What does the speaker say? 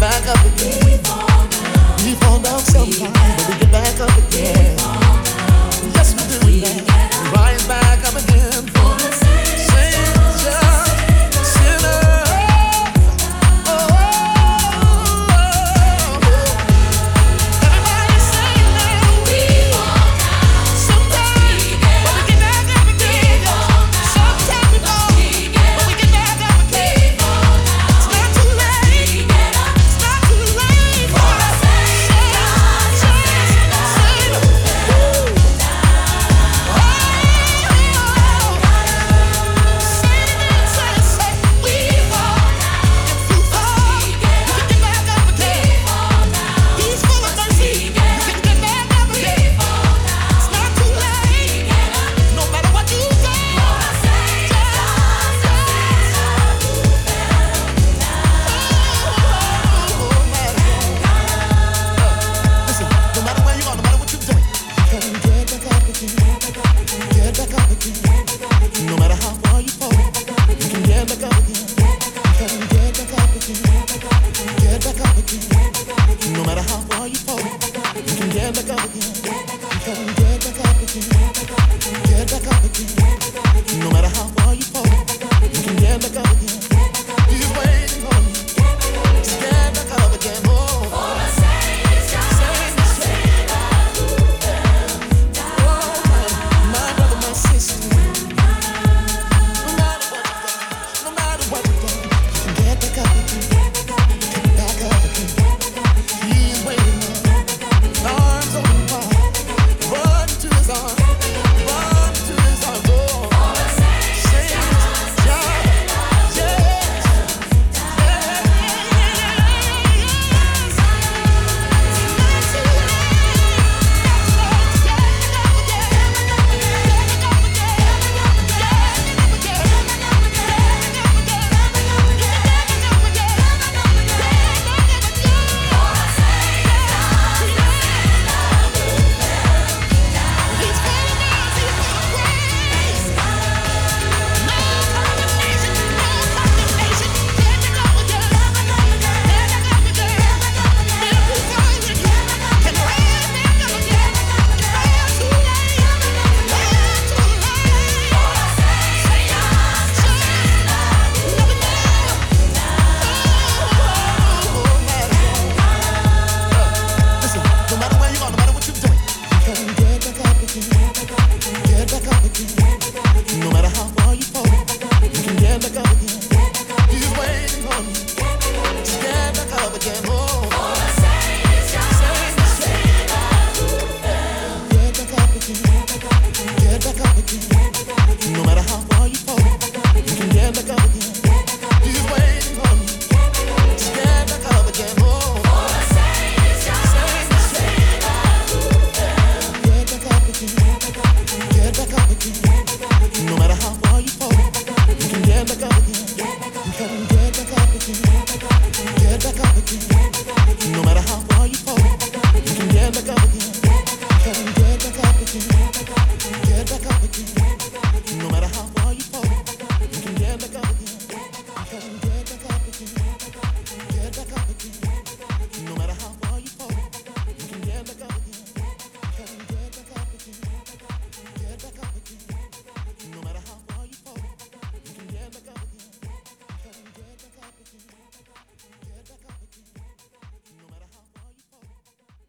back up again. We fall down, we fall down sometimes, but we get back up again.